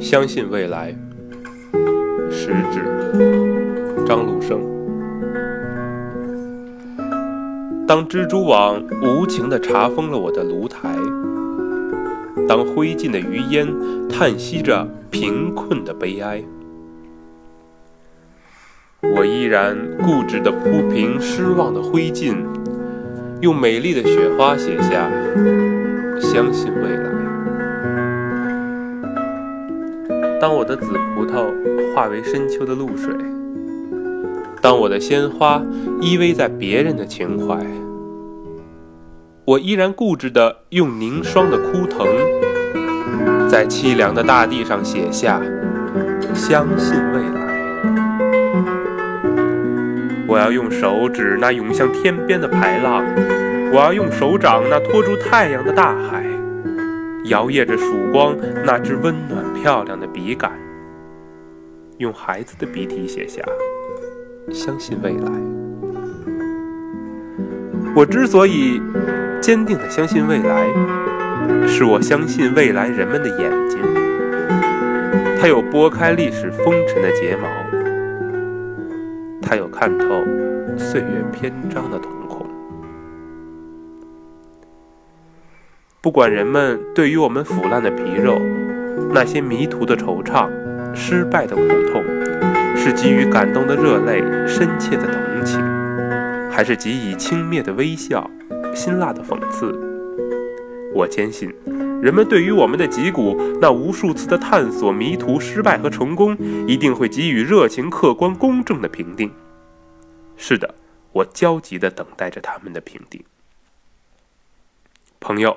相信未来。食指，张鲁生。当蜘蛛网无情地查封了我的炉台，当灰烬的余烟叹息着贫困的悲哀，我依然固执地铺平失望的灰烬，用美丽的雪花写下“相信未来”。当我的紫葡萄化为深秋的露水，当我的鲜花依偎在别人的情怀，我依然固执地用凝霜的枯藤，在凄凉的大地上写下“相信未来”。我要用手指那涌向天边的排浪，我要用手掌那托住太阳的大海。摇曳着曙光，那支温暖漂亮的笔杆，用孩子的笔体写下“相信未来”。我之所以坚定地相信未来，是我相信未来人们的眼睛，它有拨开历史风尘的睫毛，它有看透岁月篇章的瞳孔。不管人们对于我们腐烂的皮肉，那些迷途的惆怅，失败的苦痛，是给予感动的热泪，深切的同情，还是给予轻蔑的微笑，辛辣的讽刺，我坚信，人们对于我们的脊骨那无数次的探索、迷途、失败和成功，一定会给予热情、客观、公正的评定。是的，我焦急地等待着他们的评定，朋友。